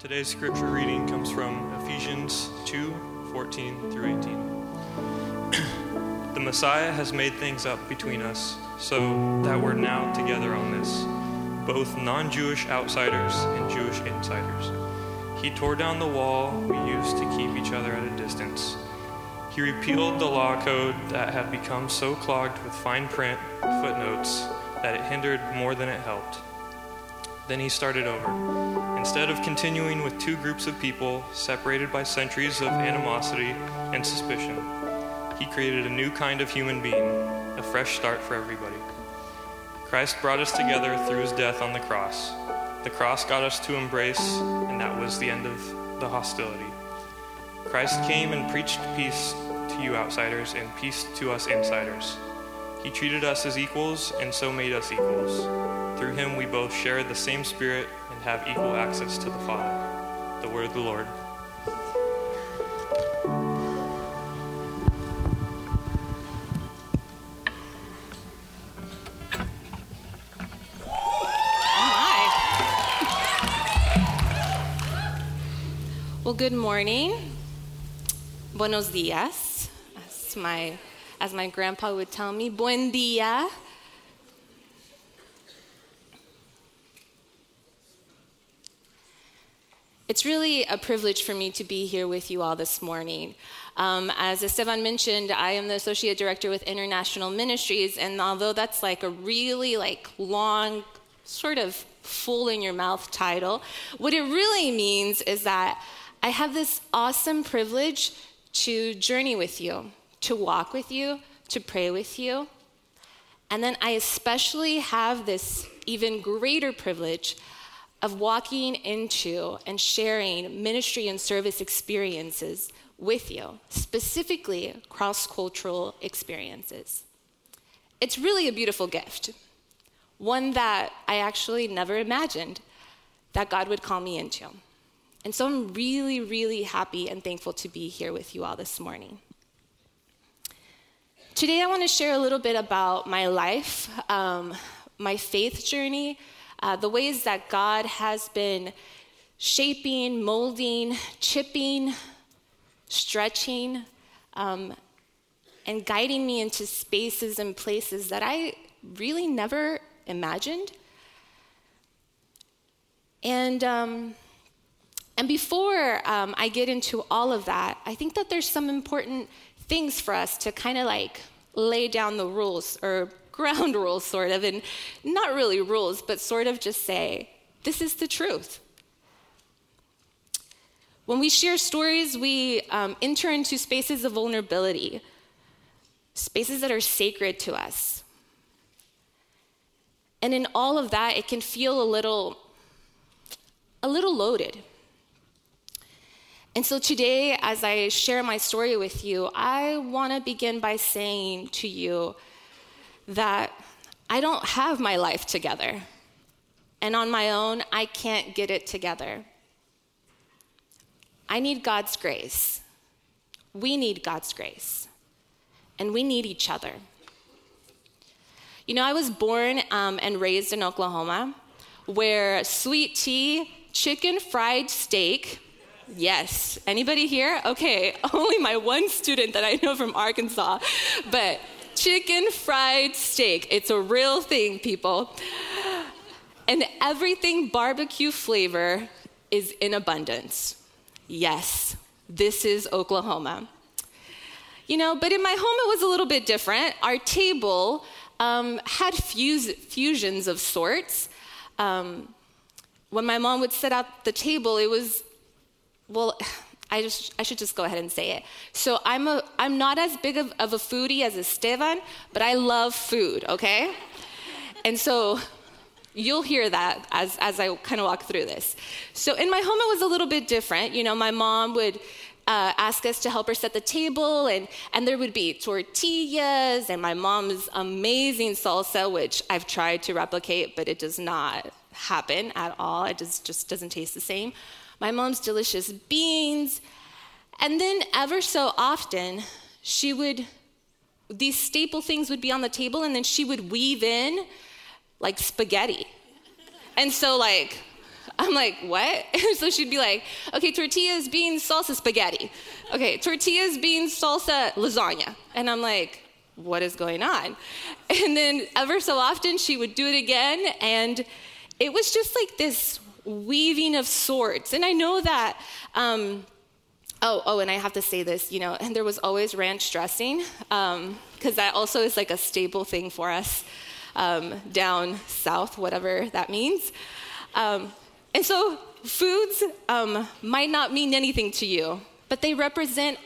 Today's scripture reading comes from Ephesians 2 14 through 18. the Messiah has made things up between us so that we're now together on this, both non Jewish outsiders and Jewish insiders. He tore down the wall we used to keep each other at a distance. He repealed the law code that had become so clogged with fine print footnotes that it hindered more than it helped. Then he started over. Instead of continuing with two groups of people separated by centuries of animosity and suspicion, he created a new kind of human being, a fresh start for everybody. Christ brought us together through his death on the cross. The cross got us to embrace, and that was the end of the hostility. Christ came and preached peace to you outsiders and peace to us insiders. He treated us as equals and so made us equals. Through him, we both share the same spirit have equal access to the Father. The word of the Lord. Well, good morning. Buenos dias. As my, as my grandpa would tell me, buen dia. It's really a privilege for me to be here with you all this morning. Um, as Esteban mentioned, I am the associate director with International Ministries, and although that's like a really like long, sort of full in your mouth title, what it really means is that I have this awesome privilege to journey with you, to walk with you, to pray with you. And then I especially have this even greater privilege of walking into and sharing ministry and service experiences with you, specifically cross cultural experiences. It's really a beautiful gift, one that I actually never imagined that God would call me into. And so I'm really, really happy and thankful to be here with you all this morning. Today, I want to share a little bit about my life, um, my faith journey, uh, the ways that God has been shaping, molding, chipping, stretching, um, and guiding me into spaces and places that I really never imagined. And, um, and before um, I get into all of that, I think that there's some important things for us to kind of like lay down the rules or ground rules, sort of, and not really rules, but sort of just say, this is the truth. When we share stories, we um, enter into spaces of vulnerability, spaces that are sacred to us. And in all of that, it can feel a little, a little loaded. And so today, as I share my story with you, I want to begin by saying to you that I don't have my life together. And on my own, I can't get it together. I need God's grace. We need God's grace. And we need each other. You know, I was born um, and raised in Oklahoma where sweet tea, chicken fried steak, yes. Anybody here? Okay, only my one student that I know from Arkansas. But chicken fried steak. It's a real thing, people. And everything barbecue flavor is in abundance. Yes, this is Oklahoma. You know, but in my home it was a little bit different. Our table um, had fuse, fusions of sorts. Um, when my mom would set up the table, it was, well, I just I should just go ahead and say it. So I'm a I'm not as big of, of a foodie as Esteban, but I love food, okay? And so you'll hear that as, as I kind of walk through this. So in my home, it was a little bit different. You know, my mom would uh, ask us to help her set the table, and, and there would be tortillas and my mom's amazing salsa, which I've tried to replicate, but it does not happen at all. It just, just doesn't taste the same my mom's delicious beans. And then, ever so often, she would, these staple things would be on the table, and then she would weave in like spaghetti. And so, like, I'm like, what? And so she'd be like, okay, tortillas, beans, salsa, spaghetti. Okay, tortillas, beans, salsa, lasagna. And I'm like, what is going on? And then ever so often she would do it again, and it was just like this weaving of sorts. And I know that. Um, oh, oh, and I have to say this, you know, and there was always ranch dressing, because um, that also is like a staple thing for us um, down south, whatever that means. Um, and so foods um, might not mean anything to you, but they represent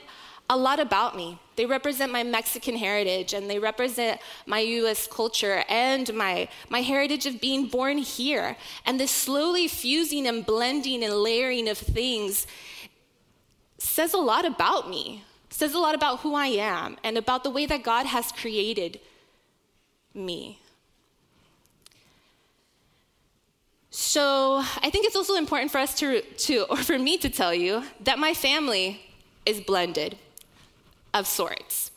a lot about me. They represent my Mexican heritage and they represent my US culture and my, my heritage of being born here. And this slowly fusing and blending and layering of things says a lot about me, says a lot about who I am and about the way that God has created me. So I think it's also important for us to, to, or for me to tell you, that my family is blended of sorts.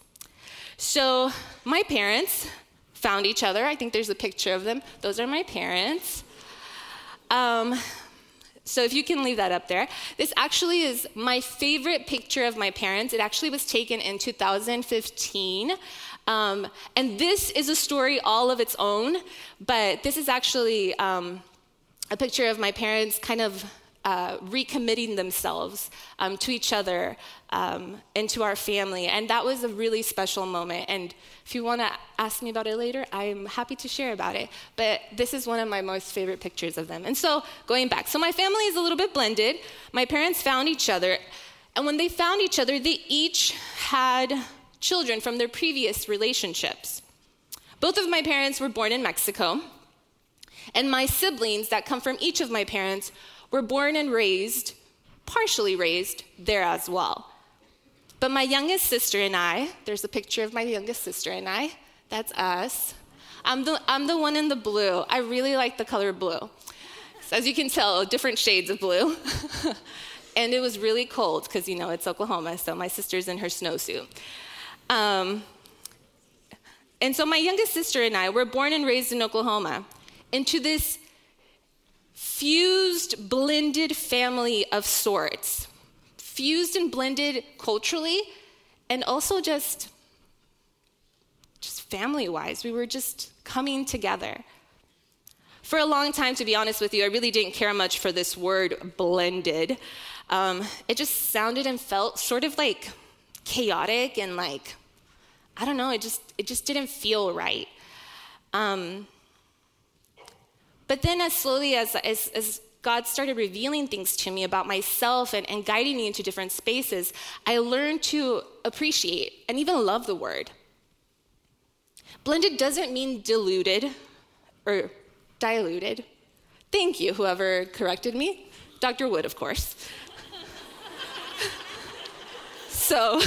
So my parents found each other. I think there's a picture of them. Those are my parents. Um, so if you can leave that up there. This actually is my favorite picture of my parents. It actually was taken in 2015. Um, and this is a story all of its own, but this is actually um, a picture of my parents kind of uh, recommitting themselves um, to each other um, and to our family. And that was a really special moment. And if you want to ask me about it later, I'm happy to share about it. But this is one of my most favorite pictures of them. And so, going back, so my family is a little bit blended. My parents found each other. And when they found each other, they each had children from their previous relationships. Both of my parents were born in Mexico. And my siblings that come from each of my parents were born and raised, partially raised, there as well. But my youngest sister and I, there's a picture of my youngest sister and I, that's us. I'm the, I'm the one in the blue. I really like the color blue. So as you can tell, different shades of blue. and it was really cold because, you know, it's Oklahoma, so my sister's in her snowsuit. Um, and so my youngest sister and I were born and raised in Oklahoma into this fused, blended family of sorts. Fused and blended culturally, and also just, just family wise. We were just coming together. For a long time, to be honest with you, I really didn't care much for this word blended. Um, it just sounded and felt sort of like chaotic and like, I don't know, it just, it just didn't feel right. Um, but then, as slowly as, as, as God started revealing things to me about myself and, and guiding me into different spaces, I learned to appreciate and even love the word. Blended doesn't mean diluted or diluted. Thank you, whoever corrected me. Dr. Wood, of course. so,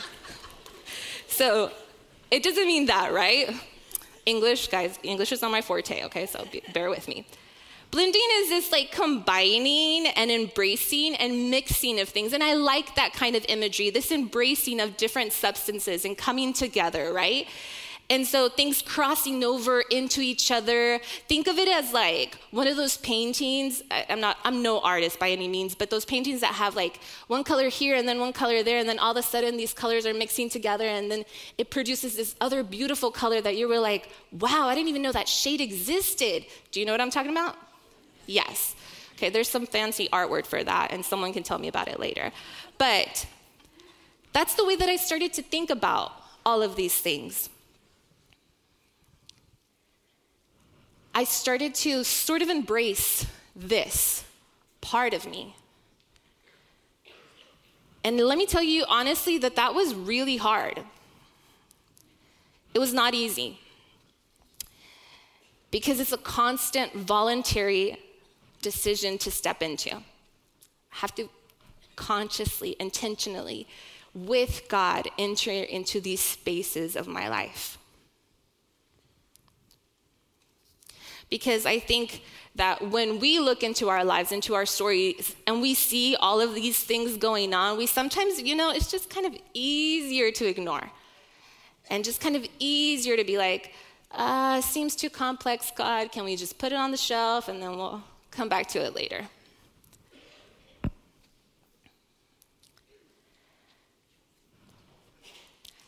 so it doesn't mean that, right? English, guys, English is not my forte, okay? So be, bear with me. Blending is this like combining and embracing and mixing of things. And I like that kind of imagery, this embracing of different substances and coming together, right? And so things crossing over into each other. Think of it as like one of those paintings. I, am not, I'm no artist by any means, but those paintings that have like one color here and then one color there, and then all of a sudden these colors are mixing together, and then it produces this other beautiful color that you were like, wow, I didn't even know that shade existed. Do you know what I'm talking about? Yes. Okay, there's some fancy art word for that, and someone can tell me about it later. But that's the way that I started to think about all of these things. I started to sort of embrace this part of me. And let me tell you honestly that that was really hard. It was not easy because it's a constant voluntary decision to step into. I have to consciously, intentionally, with God, enter into these spaces of my life. Because I think that when we look into our lives, into our stories, and we see all of these things going on, we sometimes, you know, it's just kind of easier to ignore. And just kind of easier to be like, uh, seems too complex, God. Can we just put it on the shelf and then we'll come back to it later.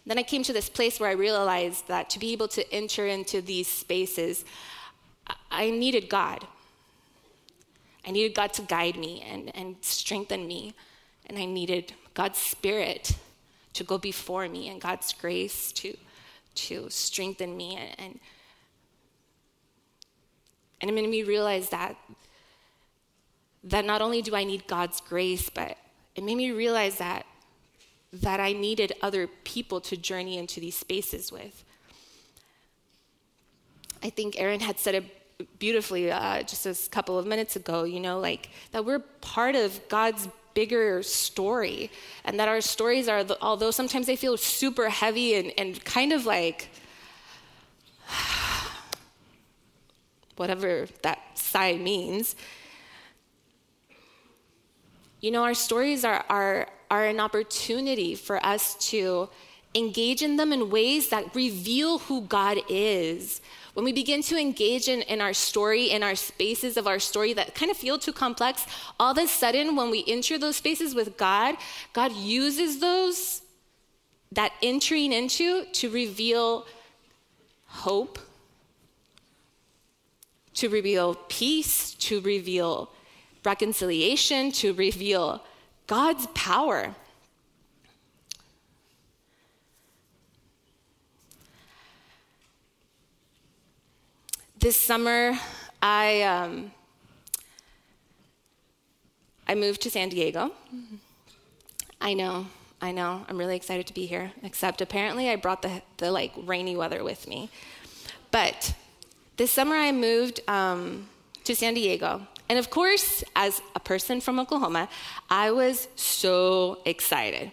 Then I came to this place where I realized that to be able to enter into these spaces, I needed God. I needed God to guide me and, and strengthen me. And I needed God's Spirit to go before me and God's grace to, to strengthen me. And, and, it made me realize that, that not only do I need God's grace, but it made me realize that, that I needed other people to journey into these spaces with. I think Aaron had said it beautifully uh, just a couple of minutes ago, you know, like that we're part of God's bigger story and that our stories are, although sometimes they feel super heavy and, and kind of like whatever that sigh means, you know, our stories are, are, are an opportunity for us to engage in them in ways that reveal who God is when we begin to engage in, in our story, in our spaces of our story that kind of feel too complex, all of a sudden, when we enter those spaces with God, God uses those, that entering into, to reveal hope, to reveal peace, to reveal reconciliation, to reveal God's power. This summer, I, um, I moved to San Diego. I know, I know. I'm really excited to be here. Except apparently, I brought the, the like rainy weather with me. But this summer, I moved um, to San Diego. And of course, as a person from Oklahoma, I was so excited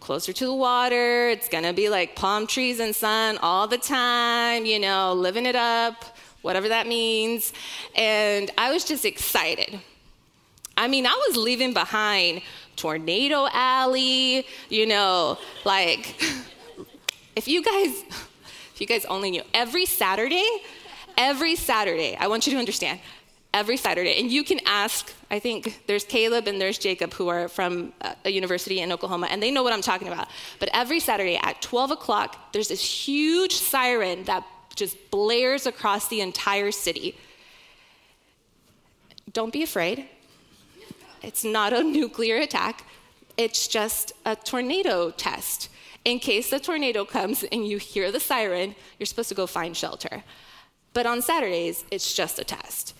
closer to the water. It's gonna be like palm trees and sun all the time, you know, living it up whatever that means. And I was just excited. I mean, I was leaving behind Tornado Alley, you know, like if you guys if you guys only knew every Saturday, every Saturday, I want you to understand, every Saturday, and you can ask, I think there's Caleb and there's Jacob who are from uh, a university in Oklahoma, and they know what I'm talking about. But every Saturday at 12 o'clock, there's this huge siren that just blares across the entire city. Don't be afraid. It's not a nuclear attack, it's just a tornado test. In case the tornado comes and you hear the siren, you're supposed to go find shelter. But on Saturdays, it's just a test.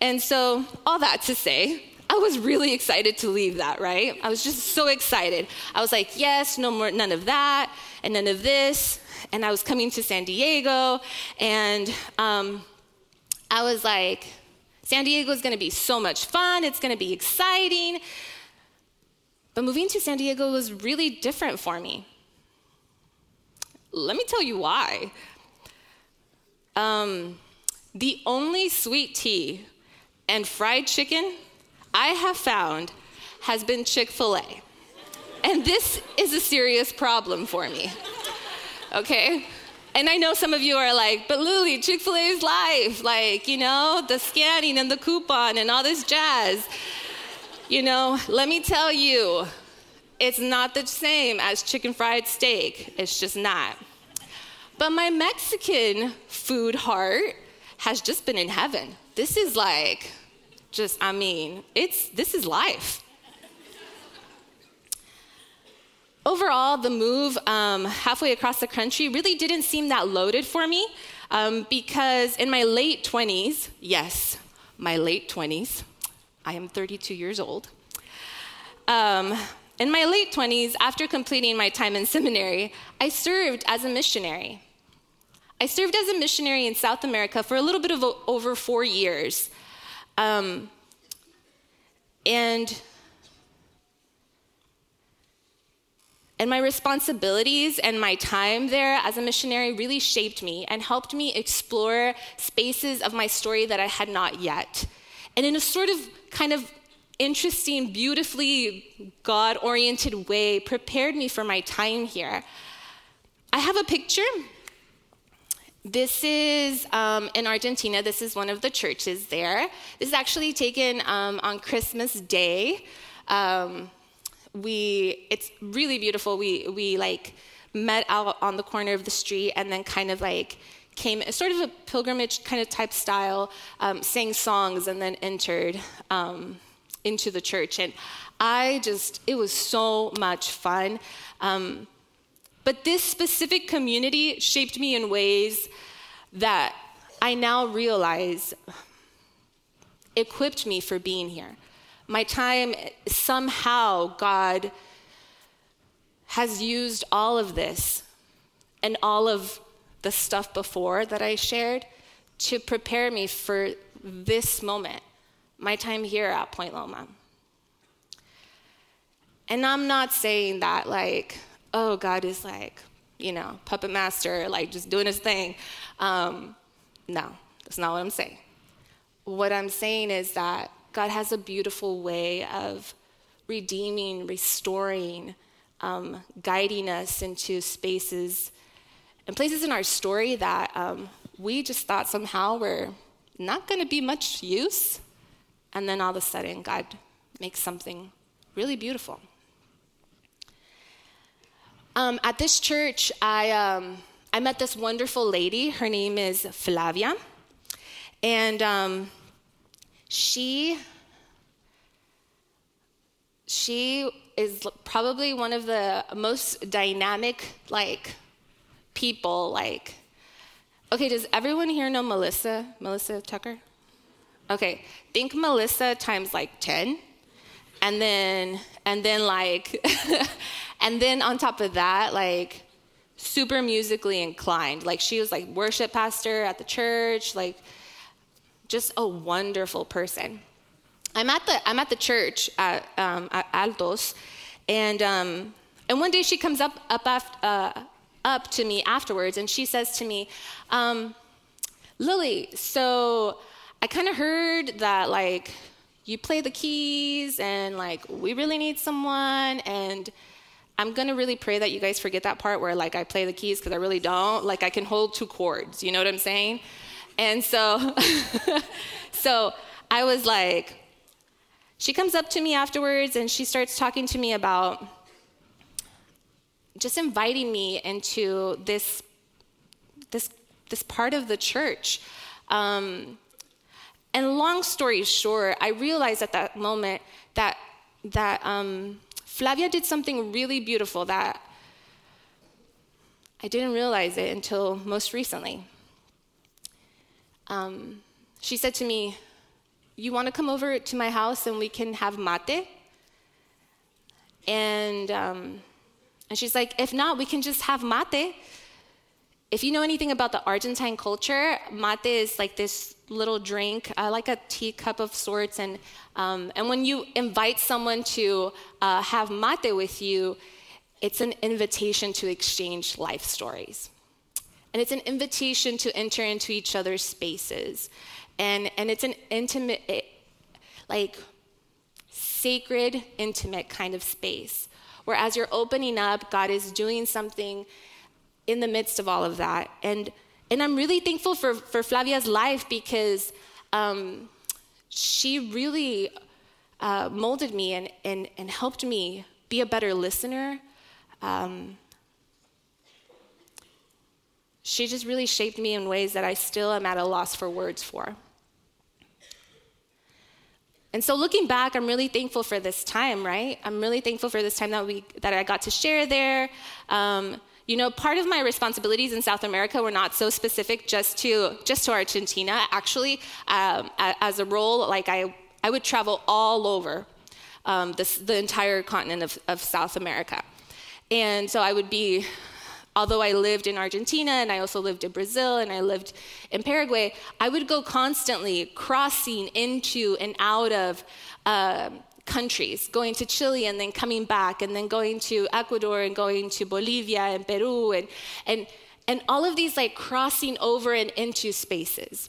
And so, all that to say, I was really excited to leave that, right? I was just so excited. I was like, yes, no more, none of that, and none of this and I was coming to San Diego, and um, I was like, San Diego is going to be so much fun, it's going to be exciting. But moving to San Diego was really different for me. Let me tell you why. Um, the only sweet tea and fried chicken I have found has been Chick fil A. And this is a serious problem for me okay? And I know some of you are like, but Lily, Chick fil A is life. Like, you know, the scanning and the coupon and all this jazz. You know, let me tell you, it's not the same as chicken fried steak. It's just not. But my Mexican food heart has just been in heaven. This is like, just, I mean, it's, this is life overall, the move um, halfway across the country really didn't seem that loaded for me um, because in my late 20s, yes, my late 20s, I am 32 years old. Um, in my late 20s, after completing my time in seminary, I served as a missionary. I served as a missionary in South America for a little bit of over four years. Um, and And my responsibilities and my time there as a missionary really shaped me and helped me explore spaces of my story that I had not yet. And in a sort of kind of interesting, beautifully God oriented way, prepared me for my time here. I have a picture, this is um, in Argentina. This is one of the churches there. This is actually taken um, on Christmas Day. Um, we, it's really beautiful. We, we like met out on the corner of the street and then kind of like came, sort of a pilgrimage kind of type style, um, sang songs and then entered um, into the church. And I just, it was so much fun. Um, but this specific community shaped me in ways that I now realize equipped me for being here. My time, somehow, God has used all of this and all of the stuff before that I shared to prepare me for this moment, my time here at Point Loma. And I'm not saying that like, oh, God is like, you know, puppet master, like just doing his thing. Um, no, that's not what I'm saying. What I'm saying is that God has a beautiful way of redeeming, restoring, um, guiding us into spaces and places in our story that um, we just thought somehow were not going to be much use. And then all of a sudden, God makes something really beautiful. Um, at this church, I, um, I met this wonderful lady. Her name is Flavia. And um, she, she is probably one of the most dynamic, like, people. Like, okay, does everyone here know Melissa? Melissa Tucker? Okay, think Melissa times like 10 and then and then like and then on top of that like super musically inclined like she was like worship pastor at the church like just a wonderful person. I'm at the i'm at the church at, um, at altos and um, and one day she comes up up after, uh, up to me afterwards and she says to me um, lily so i kind of heard that like you play the keys and like we really need someone and i'm gonna really pray that you guys forget that part where like i play the keys because i really don't. Like i can hold two chords you know what i'm saying and so so i was like she comes up to me afterwards and she starts talking to me about just inviting me into this this this part of the church um, and long story short, I realized at that moment that that um, Flavia did something really beautiful that I didn't realize it until most recently. Um, she said to me, "You want to come over to my house and we can have mate?" And um, and she's like, "If not, we can just have mate." If you know anything about the Argentine culture, mate is like this little drink, uh, like a teacup of sorts. And, um, and when you invite someone to uh, have mate with you, it's an invitation to exchange life stories. And it's an invitation to enter into each other's spaces. And, and it's an intimate, eh, like, sacred, intimate kind of space. Where as you're opening up, God is doing something in the midst of all of that. And and I'm really thankful for, for Flavia's life because um, she really uh, molded me and, and, and helped me be a better listener. Um, she just really shaped me in ways that I still am at a loss for words for. And so looking back, I'm really thankful for this time, right? I'm really thankful for this time that we that I got to share there. Um, you know, part of my responsibilities in South America were not so specific just to just to Argentina. Actually, um, as a role, like I, I would travel all over um, this, the entire continent of, of South America, and so I would be although I lived in Argentina and I also lived in Brazil and I lived in Paraguay, I would go constantly crossing into and out of uh, countries, going to Chile and then coming back, and then going to Ecuador and going to Bolivia and Peru, and, and, and all of these like crossing over and into spaces.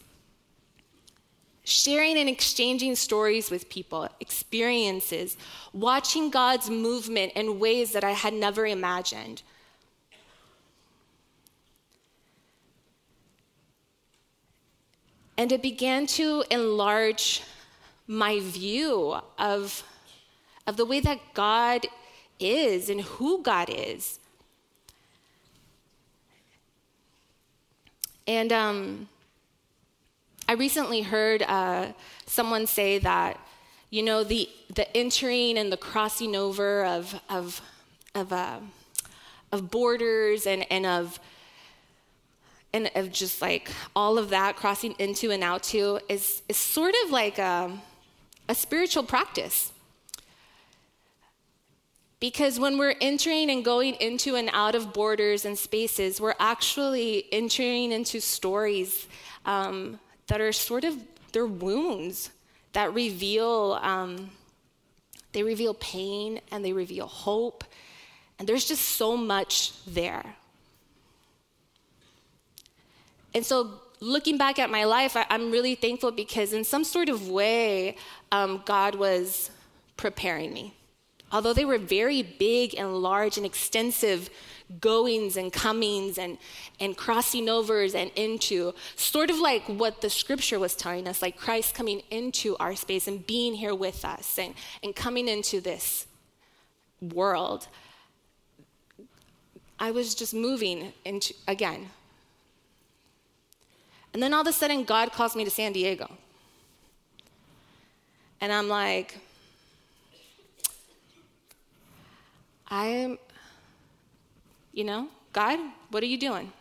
Sharing and exchanging stories with people, experiences, watching God's movement in ways that I had never imagined. And it began to enlarge my view of, of the way that God is and who God is. And um, I recently heard uh, someone say that, you know, the, the entering and the crossing over of, of, of, uh, of borders and, and of and of just like all of that crossing into and out to is, is sort of like a, a spiritual practice. Because when we're entering and going into and out of borders and spaces, we're actually entering into stories um, that are sort of they're wounds that reveal um, they reveal pain and they reveal hope, and there's just so much there. And so, looking back at my life, I, am really thankful because, in some sort of way, um, God was preparing me although they were very big and large and extensive goings and comings and, and crossing overs and into, sort of like what the scripture was telling us, like Christ coming into our space and being here with us and, and coming into this world. I was just moving into, again. And then all of a sudden, God calls me to San Diego. And I'm like, I'm, you know, God, what are you doing?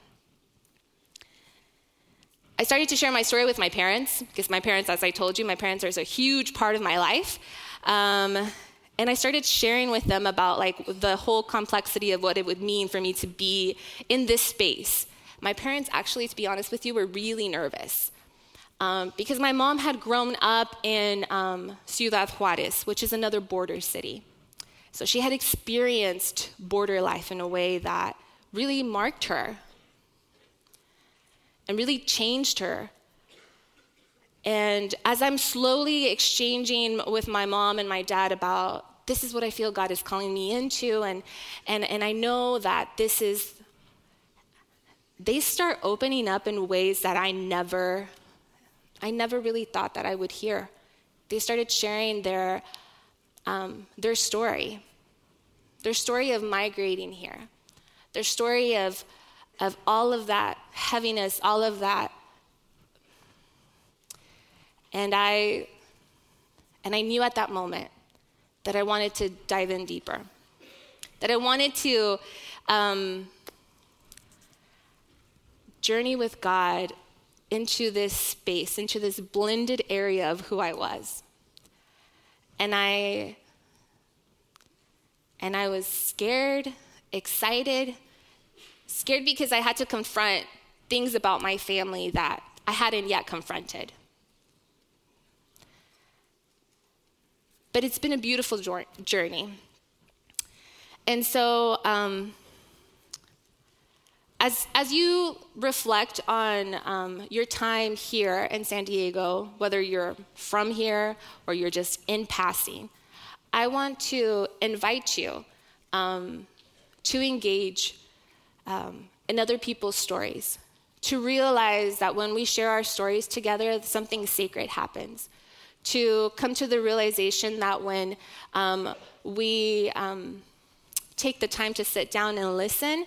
I started to share my story with my parents because my parents, as I told you, my parents are a huge part of my life. Um, and I started sharing with them about like the whole complexity of what it would mean for me to be in this space. My parents, actually, to be honest with you, were really nervous. Um, because my mom had grown up in um, Ciudad Juarez, which is another border city. So she had experienced border life in a way that really marked her and really changed her. And as I'm slowly exchanging with my mom and my dad about this is what I feel God is calling me into, and, and, and I know that this is, they start opening up in ways that I never, I never really thought that I would hear. They started sharing their um, their story, their story of migrating here, their story of, of all of that heaviness, all of that. And I, and I knew at that moment that I wanted to dive in deeper, that I wanted to um, journey with God into this space, into this blended area of who I was. And I and I was scared, excited, scared because I had to confront things about my family that I hadn't yet confronted. But it's been a beautiful journey. And so, um, as, as you reflect on um, your time here in San Diego, whether you're from here or you're just in passing, I want to invite you um, to engage um, in other people's stories, to realize that when we share our stories together, something sacred happens. To come to the realization that when um, we um, take the time to sit down and listen,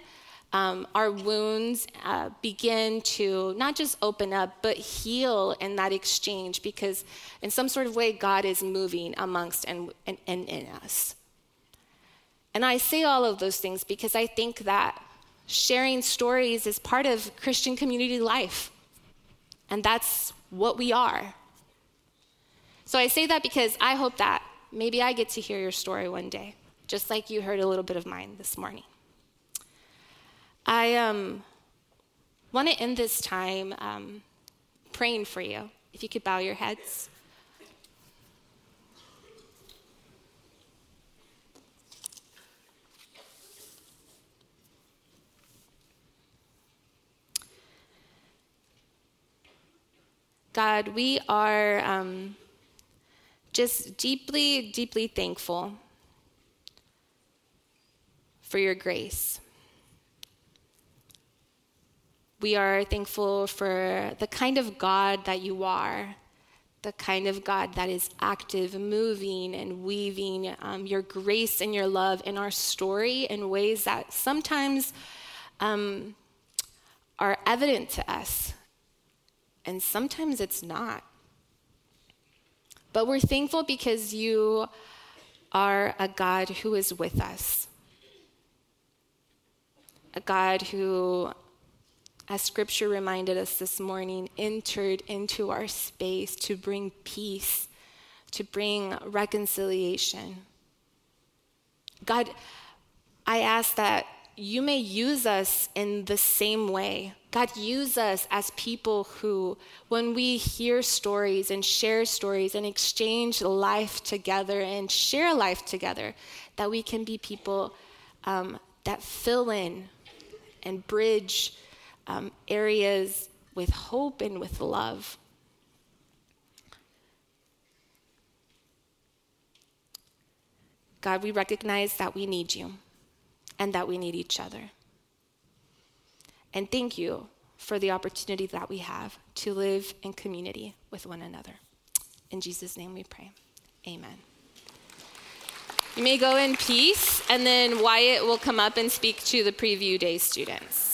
um, our wounds uh, begin to not just open up, but heal in that exchange because, in some sort of way, God is moving amongst and, and, and in us. And I say all of those things because I think that sharing stories is part of Christian community life. And that's what we are. So I say that because I hope that maybe I get to hear your story one day, just like you heard a little bit of mine this morning. I um, want to end this time um, praying for you. If you could bow your heads. God, we are um, just deeply, deeply thankful for your grace. We are thankful for the kind of God that you are, the kind of God that is active, moving, and weaving um, your grace and your love in our story in ways that sometimes um, are evident to us, and sometimes it's not. But we're thankful because you are a God who is with us, a God who as scripture reminded us this morning, entered into our space to bring peace, to bring reconciliation. God, I ask that you may use us in the same way. God, use us as people who, when we hear stories and share stories and exchange life together and share life together, that we can be people um, that fill in and bridge um, areas with hope and with love. God, we recognize that we need you and that we need each other. And thank you for the opportunity that we have to live in community with one another. In Jesus' name we pray. Amen. You may go in peace, and then Wyatt will come up and speak to the preview day students.